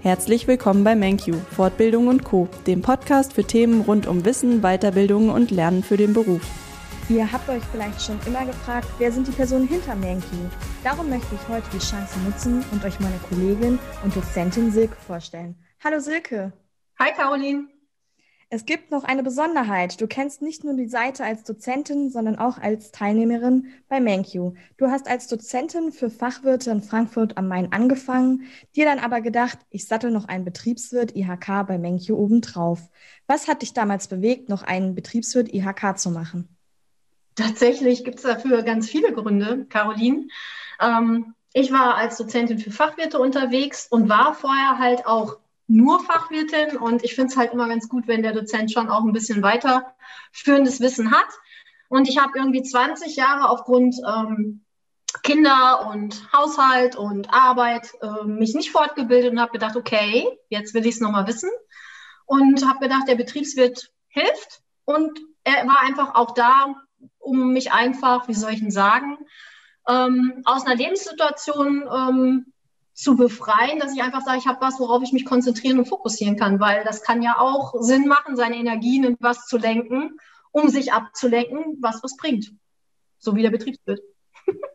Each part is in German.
Herzlich willkommen bei MenQ, Fortbildung und Co., dem Podcast für Themen rund um Wissen, Weiterbildung und Lernen für den Beruf. Ihr habt euch vielleicht schon immer gefragt, wer sind die Personen hinter MenQ? Darum möchte ich heute die Chance nutzen und euch meine Kollegin und Dozentin Silke vorstellen. Hallo Silke. Hi Caroline. Es gibt noch eine Besonderheit. Du kennst nicht nur die Seite als Dozentin, sondern auch als Teilnehmerin bei MenQ. Du hast als Dozentin für Fachwirte in Frankfurt am Main angefangen, dir dann aber gedacht, ich sattel noch einen Betriebswirt IHK bei MenQ obendrauf. Was hat dich damals bewegt, noch einen Betriebswirt IHK zu machen? Tatsächlich gibt es dafür ganz viele Gründe, Caroline. Ähm, ich war als Dozentin für Fachwirte unterwegs und war vorher halt auch nur Fachwirtin und ich finde es halt immer ganz gut, wenn der Dozent schon auch ein bisschen weiterführendes Wissen hat. Und ich habe irgendwie 20 Jahre aufgrund ähm, Kinder und Haushalt und Arbeit äh, mich nicht fortgebildet und habe gedacht, okay, jetzt will ich es nochmal wissen. Und habe gedacht, der Betriebswirt hilft und er war einfach auch da, um mich einfach, wie soll ich denn sagen, ähm, aus einer Lebenssituation ähm, zu befreien, dass ich einfach sage, ich habe was, worauf ich mich konzentrieren und fokussieren kann, weil das kann ja auch Sinn machen, seine Energien in was zu lenken, um sich abzulenken, was was bringt. So wie der Betriebswirt.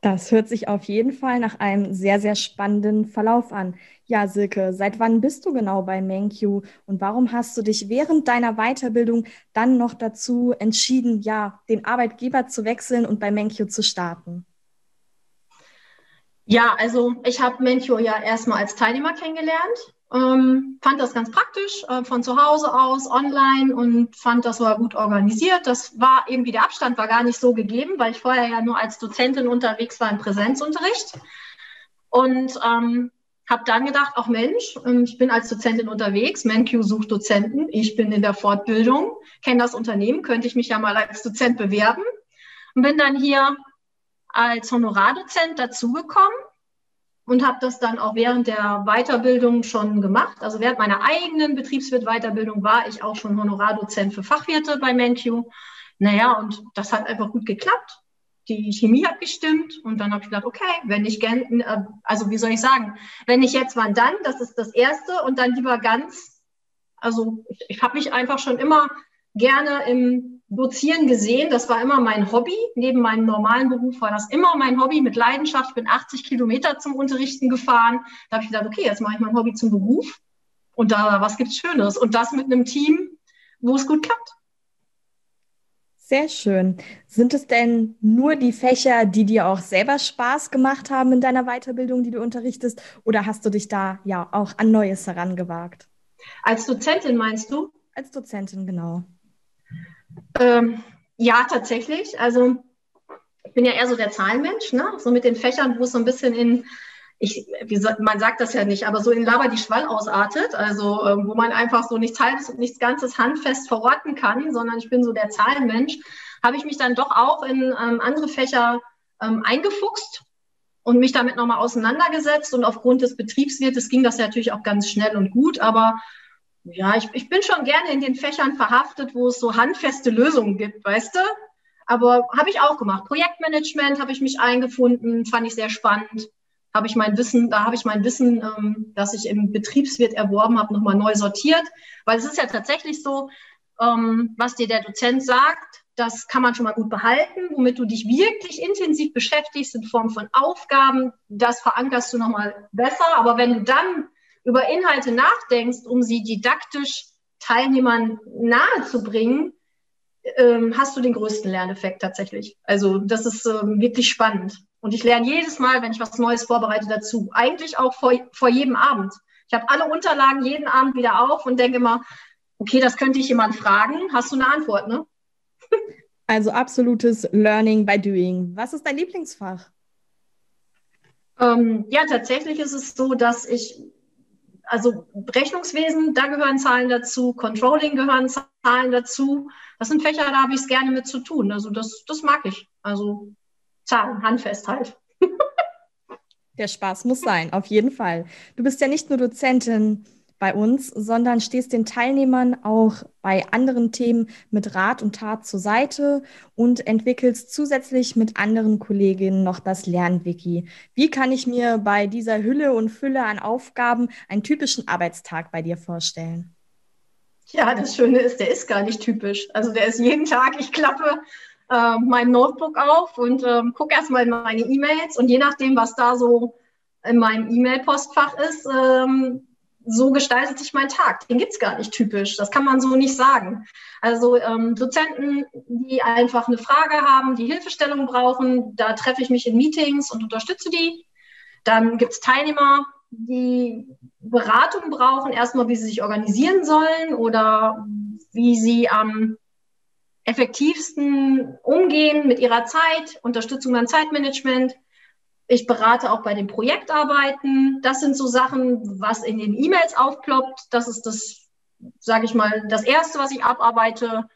Das hört sich auf jeden Fall nach einem sehr, sehr spannenden Verlauf an. Ja, Silke, seit wann bist du genau bei MenQ und warum hast du dich während deiner Weiterbildung dann noch dazu entschieden, ja, den Arbeitgeber zu wechseln und bei MenQ zu starten? Ja, also ich habe Mentio ja erstmal als Teilnehmer kennengelernt, ähm, fand das ganz praktisch äh, von zu Hause aus, online und fand das war gut organisiert. Das war irgendwie der Abstand war gar nicht so gegeben, weil ich vorher ja nur als Dozentin unterwegs war im Präsenzunterricht und ähm, habe dann gedacht, auch Mensch, ähm, ich bin als Dozentin unterwegs, MenQ sucht Dozenten, ich bin in der Fortbildung, kenne das Unternehmen, könnte ich mich ja mal als Dozent bewerben und bin dann hier als Honorardozent dazugekommen und habe das dann auch während der Weiterbildung schon gemacht. Also während meiner eigenen Betriebswirt-Weiterbildung war ich auch schon Honorardozent für Fachwirte bei MenQ. Naja, und das hat einfach gut geklappt. Die Chemie hat gestimmt und dann habe ich gedacht, okay, wenn ich gern, äh, also wie soll ich sagen, wenn ich jetzt wann dann, das ist das Erste und dann lieber ganz, also ich, ich habe mich einfach schon immer gerne im Dozieren gesehen. Das war immer mein Hobby. Neben meinem normalen Beruf war das immer mein Hobby mit Leidenschaft. Ich bin 80 Kilometer zum Unterrichten gefahren. Da habe ich gedacht, okay, jetzt mache ich mein Hobby zum Beruf. Und da, was gibt's Schöneres? Und das mit einem Team, wo es gut klappt. Sehr schön. Sind es denn nur die Fächer, die dir auch selber Spaß gemacht haben in deiner Weiterbildung, die du unterrichtest? Oder hast du dich da ja auch an Neues herangewagt? Als Dozentin meinst du? Als Dozentin, genau. Ähm, ja, tatsächlich. Also ich bin ja eher so der Zahlenmensch, ne? so mit den Fächern, wo es so ein bisschen in, ich, soll, man sagt das ja nicht, aber so in Laber die Schwall ausartet, also ähm, wo man einfach so nichts halbes und nichts Ganzes handfest verorten kann, sondern ich bin so der Zahlenmensch, habe ich mich dann doch auch in ähm, andere Fächer ähm, eingefuchst und mich damit nochmal auseinandergesetzt. Und aufgrund des Betriebswirtes ging das natürlich auch ganz schnell und gut, aber ja, ich, ich bin schon gerne in den Fächern verhaftet, wo es so handfeste Lösungen gibt, weißt du? Aber habe ich auch gemacht. Projektmanagement habe ich mich eingefunden, fand ich sehr spannend. Habe ich mein Wissen, da habe ich mein Wissen, ähm, das ich im Betriebswirt erworben habe, nochmal neu sortiert. Weil es ist ja tatsächlich so, ähm, was dir der Dozent sagt, das kann man schon mal gut behalten, womit du dich wirklich intensiv beschäftigst in Form von Aufgaben. Das verankerst du nochmal besser. Aber wenn du dann über Inhalte nachdenkst, um sie didaktisch Teilnehmern nahezubringen, ähm, hast du den größten Lerneffekt tatsächlich. Also das ist ähm, wirklich spannend. Und ich lerne jedes Mal, wenn ich was Neues vorbereite, dazu. Eigentlich auch vor, vor jedem Abend. Ich habe alle Unterlagen jeden Abend wieder auf und denke immer, okay, das könnte ich jemand fragen. Hast du eine Antwort, ne? Also absolutes Learning by Doing. Was ist dein Lieblingsfach? Ähm, ja, tatsächlich ist es so, dass ich also Rechnungswesen, da gehören Zahlen dazu, Controlling gehören Zahlen dazu. Das sind Fächer, da habe ich es gerne mit zu tun. Also das, das mag ich. Also Zahlen, handfest halt. Der Spaß muss sein, auf jeden Fall. Du bist ja nicht nur Dozentin bei uns, sondern stehst den Teilnehmern auch bei anderen Themen mit Rat und Tat zur Seite und entwickelst zusätzlich mit anderen Kolleginnen noch das Lernwiki. Wie kann ich mir bei dieser Hülle und Fülle an Aufgaben einen typischen Arbeitstag bei dir vorstellen? Ja, das Schöne ist, der ist gar nicht typisch. Also der ist jeden Tag, ich klappe äh, mein Notebook auf und äh, gucke erstmal in meine E-Mails und je nachdem, was da so in meinem E-Mail-Postfach ist, ähm, so gestaltet sich mein Tag. Den gibt es gar nicht typisch. Das kann man so nicht sagen. Also ähm, Dozenten, die einfach eine Frage haben, die Hilfestellung brauchen, da treffe ich mich in Meetings und unterstütze die. Dann gibt es Teilnehmer, die Beratung brauchen, erstmal, wie sie sich organisieren sollen oder wie sie am effektivsten umgehen mit ihrer Zeit, Unterstützung beim Zeitmanagement. Ich berate auch bei den Projektarbeiten. Das sind so Sachen, was in den E-Mails aufploppt. Das ist das, sage ich mal, das Erste, was ich abarbeite.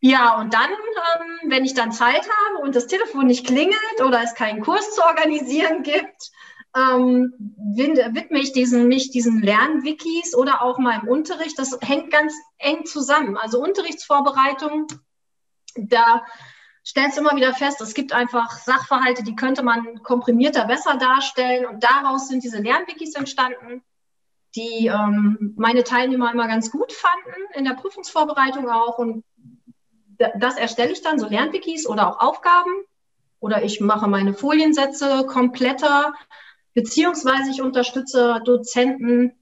Ja, und dann, ähm, wenn ich dann Zeit habe und das Telefon nicht klingelt oder es keinen Kurs zu organisieren gibt, ähm, widme ich diesen, mich diesen Lernwikis oder auch meinem Unterricht. Das hängt ganz eng zusammen. Also Unterrichtsvorbereitung, da stellst immer wieder fest, es gibt einfach Sachverhalte, die könnte man komprimierter besser darstellen. Und daraus sind diese Lernwikis entstanden, die ähm, meine Teilnehmer immer ganz gut fanden, in der Prüfungsvorbereitung auch. Und das erstelle ich dann, so Lernwikis oder auch Aufgaben. Oder ich mache meine Foliensätze kompletter, beziehungsweise ich unterstütze Dozenten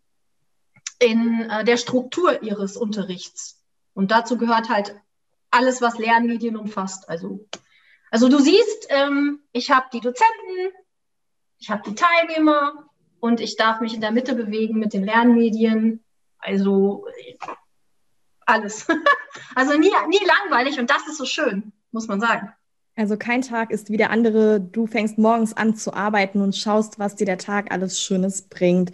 in äh, der Struktur ihres Unterrichts. Und dazu gehört halt alles, was Lernmedien umfasst. Also, also du siehst, ähm, ich habe die Dozenten, ich habe die Teilnehmer und ich darf mich in der Mitte bewegen mit den Lernmedien. Also alles. also nie, nie langweilig und das ist so schön, muss man sagen. Also kein Tag ist wie der andere. Du fängst morgens an zu arbeiten und schaust, was dir der Tag alles Schönes bringt.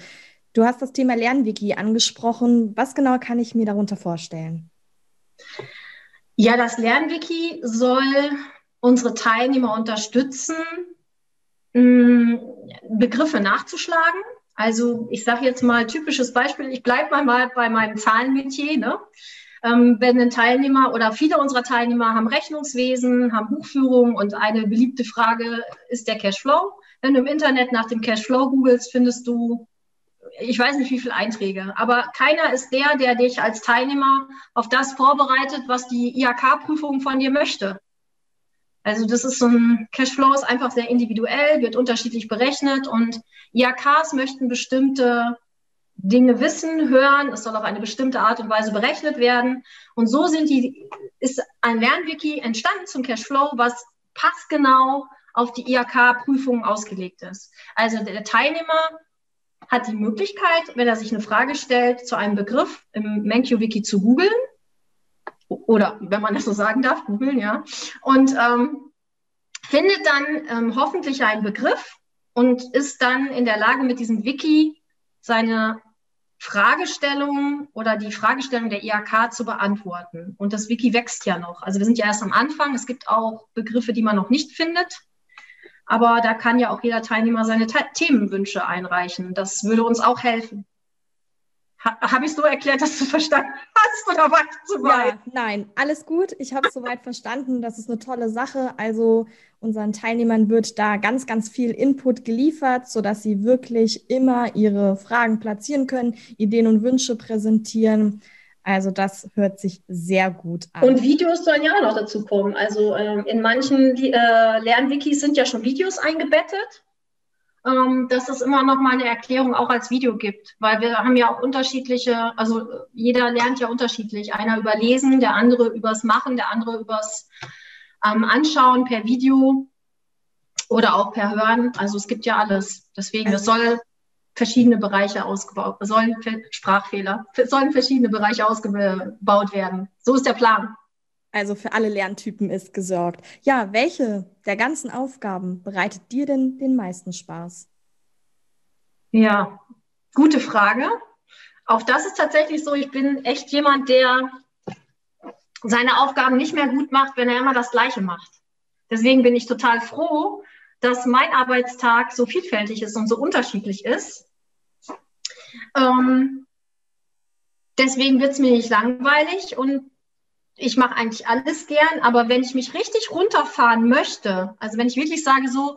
Du hast das Thema Lernwiki angesprochen. Was genau kann ich mir darunter vorstellen? Ja, das Lernwiki soll unsere Teilnehmer unterstützen, mm, Begriffe nachzuschlagen. Also ich sage jetzt mal typisches Beispiel, ich bleibe mal bei meinem Zahlenmetier. Ne? Ähm, wenn ein Teilnehmer oder viele unserer Teilnehmer haben Rechnungswesen, haben Buchführung und eine beliebte Frage ist der Cashflow. Wenn du im Internet nach dem Cashflow googelst, findest du ich weiß nicht, wie viele Einträge, aber keiner ist der, der dich als Teilnehmer auf das vorbereitet, was die IHK-Prüfung von dir möchte. Also das ist so ein Cashflow ist einfach sehr individuell, wird unterschiedlich berechnet und IHKs möchten bestimmte Dinge wissen, hören. Es soll auf eine bestimmte Art und Weise berechnet werden. Und so sind die, ist ein Lernwiki entstanden zum Cashflow, was passgenau auf die IHK-Prüfung ausgelegt ist. Also der Teilnehmer hat die Möglichkeit, wenn er sich eine Frage stellt zu einem Begriff im MenQ-Wiki zu googeln. Oder wenn man das so sagen darf, googeln, ja. Und ähm, findet dann ähm, hoffentlich einen Begriff und ist dann in der Lage, mit diesem Wiki seine Fragestellung oder die Fragestellung der IHK zu beantworten. Und das Wiki wächst ja noch. Also wir sind ja erst am Anfang. Es gibt auch Begriffe, die man noch nicht findet. Aber da kann ja auch jeder Teilnehmer seine Te Themenwünsche einreichen. Das würde uns auch helfen. Ha habe ich so erklärt, dass du verstanden hast oder war ich zu weit? Ja, nein, alles gut. Ich habe es soweit verstanden. Das ist eine tolle Sache. Also unseren Teilnehmern wird da ganz, ganz viel Input geliefert, sodass sie wirklich immer ihre Fragen platzieren können, Ideen und Wünsche präsentieren. Also das hört sich sehr gut an. Und Videos sollen ja auch noch dazu kommen. Also ähm, in manchen äh, Lernwikis sind ja schon Videos eingebettet, ähm, dass es immer noch mal eine Erklärung auch als Video gibt, weil wir haben ja auch unterschiedliche, also jeder lernt ja unterschiedlich. Einer über Lesen, der andere übers Machen, der andere übers ähm, Anschauen per Video oder auch per Hören. Also es gibt ja alles. Deswegen, es soll verschiedene Bereiche ausgebaut, sollen Sprachfehler, sollen verschiedene Bereiche ausgebaut werden. So ist der Plan. Also für alle Lerntypen ist gesorgt. Ja, welche der ganzen Aufgaben bereitet dir denn den meisten Spaß? Ja, gute Frage. Auch das ist tatsächlich so. Ich bin echt jemand, der seine Aufgaben nicht mehr gut macht, wenn er immer das Gleiche macht. Deswegen bin ich total froh, dass mein Arbeitstag so vielfältig ist und so unterschiedlich ist. Ähm, deswegen wird es mir nicht langweilig und ich mache eigentlich alles gern, aber wenn ich mich richtig runterfahren möchte, also wenn ich wirklich sage so,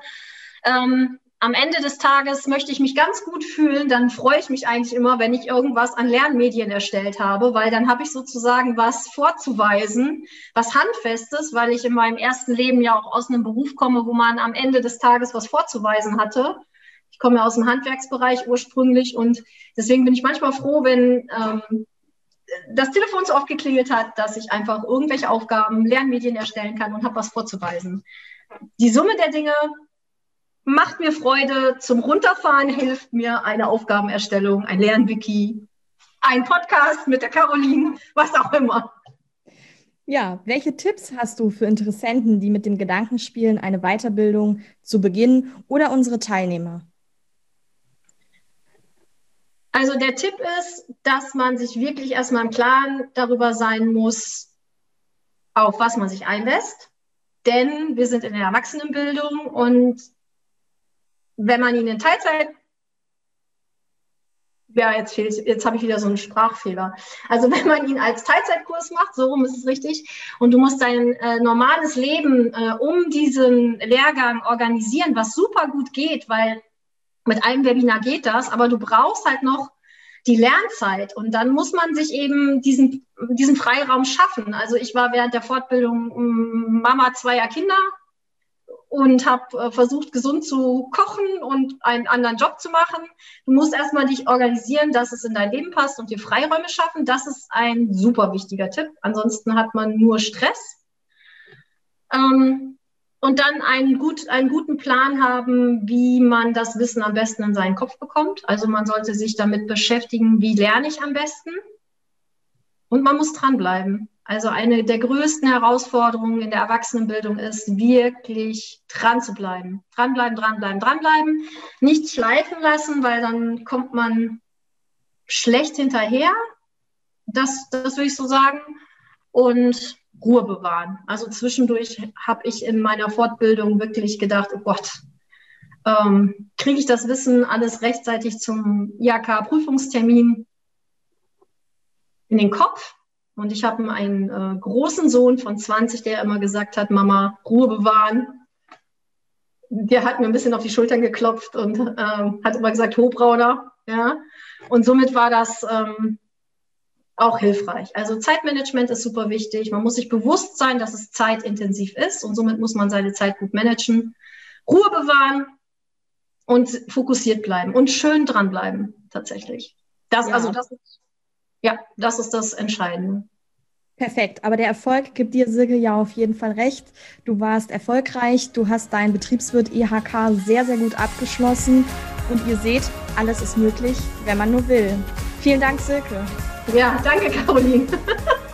ähm, am Ende des Tages möchte ich mich ganz gut fühlen, dann freue ich mich eigentlich immer, wenn ich irgendwas an Lernmedien erstellt habe, weil dann habe ich sozusagen was vorzuweisen, was handfestes, weil ich in meinem ersten Leben ja auch aus einem Beruf komme, wo man am Ende des Tages was vorzuweisen hatte. Ich komme ja aus dem Handwerksbereich ursprünglich und deswegen bin ich manchmal froh, wenn ähm, das Telefon so oft geklingelt hat, dass ich einfach irgendwelche Aufgaben, Lernmedien erstellen kann und habe was vorzuweisen. Die Summe der Dinge macht mir Freude. Zum Runterfahren hilft mir eine Aufgabenerstellung, ein Lernwiki, ein Podcast mit der Caroline, was auch immer. Ja, welche Tipps hast du für Interessenten, die mit dem Gedanken spielen, eine Weiterbildung zu beginnen oder unsere Teilnehmer? Also der Tipp ist, dass man sich wirklich erstmal im Klaren darüber sein muss, auf was man sich einlässt. Denn wir sind in der Erwachsenenbildung und wenn man ihn in Teilzeit ja, jetzt, jetzt habe ich wieder so einen Sprachfehler. Also wenn man ihn als Teilzeitkurs macht, so rum ist es richtig, und du musst dein äh, normales Leben äh, um diesen Lehrgang organisieren, was super gut geht, weil mit einem Webinar geht das, aber du brauchst halt noch die Lernzeit und dann muss man sich eben diesen, diesen Freiraum schaffen. Also ich war während der Fortbildung mm, Mama zweier Kinder und habe äh, versucht, gesund zu kochen und einen anderen Job zu machen. Du musst erstmal dich organisieren, dass es in dein Leben passt und dir Freiräume schaffen. Das ist ein super wichtiger Tipp. Ansonsten hat man nur Stress. Ähm, und dann einen, gut, einen guten Plan haben, wie man das Wissen am besten in seinen Kopf bekommt. Also man sollte sich damit beschäftigen, wie lerne ich am besten. Und man muss dranbleiben. Also eine der größten Herausforderungen in der Erwachsenenbildung ist, wirklich dran zu bleiben. Dranbleiben, dranbleiben, dranbleiben. Nicht schleifen lassen, weil dann kommt man schlecht hinterher. Das, das würde ich so sagen. Und Ruhe bewahren. Also zwischendurch habe ich in meiner Fortbildung wirklich gedacht, oh Gott, ähm, kriege ich das Wissen alles rechtzeitig zum IHK-Prüfungstermin in den Kopf? Und ich habe einen äh, großen Sohn von 20, der immer gesagt hat, Mama, Ruhe bewahren. Der hat mir ein bisschen auf die Schultern geklopft und äh, hat immer gesagt, Hobrauder. Ja? Und somit war das ähm, auch hilfreich. Also Zeitmanagement ist super wichtig. Man muss sich bewusst sein, dass es zeitintensiv ist und somit muss man seine Zeit gut managen. Ruhe bewahren und fokussiert bleiben und schön dranbleiben, tatsächlich. Das, ja. also das ist ja, das ist das Entscheidende. Perfekt, aber der Erfolg gibt dir, Silke, ja auf jeden Fall recht. Du warst erfolgreich, du hast deinen Betriebswirt EHK sehr, sehr gut abgeschlossen und ihr seht, alles ist möglich, wenn man nur will. Vielen Dank, Silke. Ja, danke, Caroline.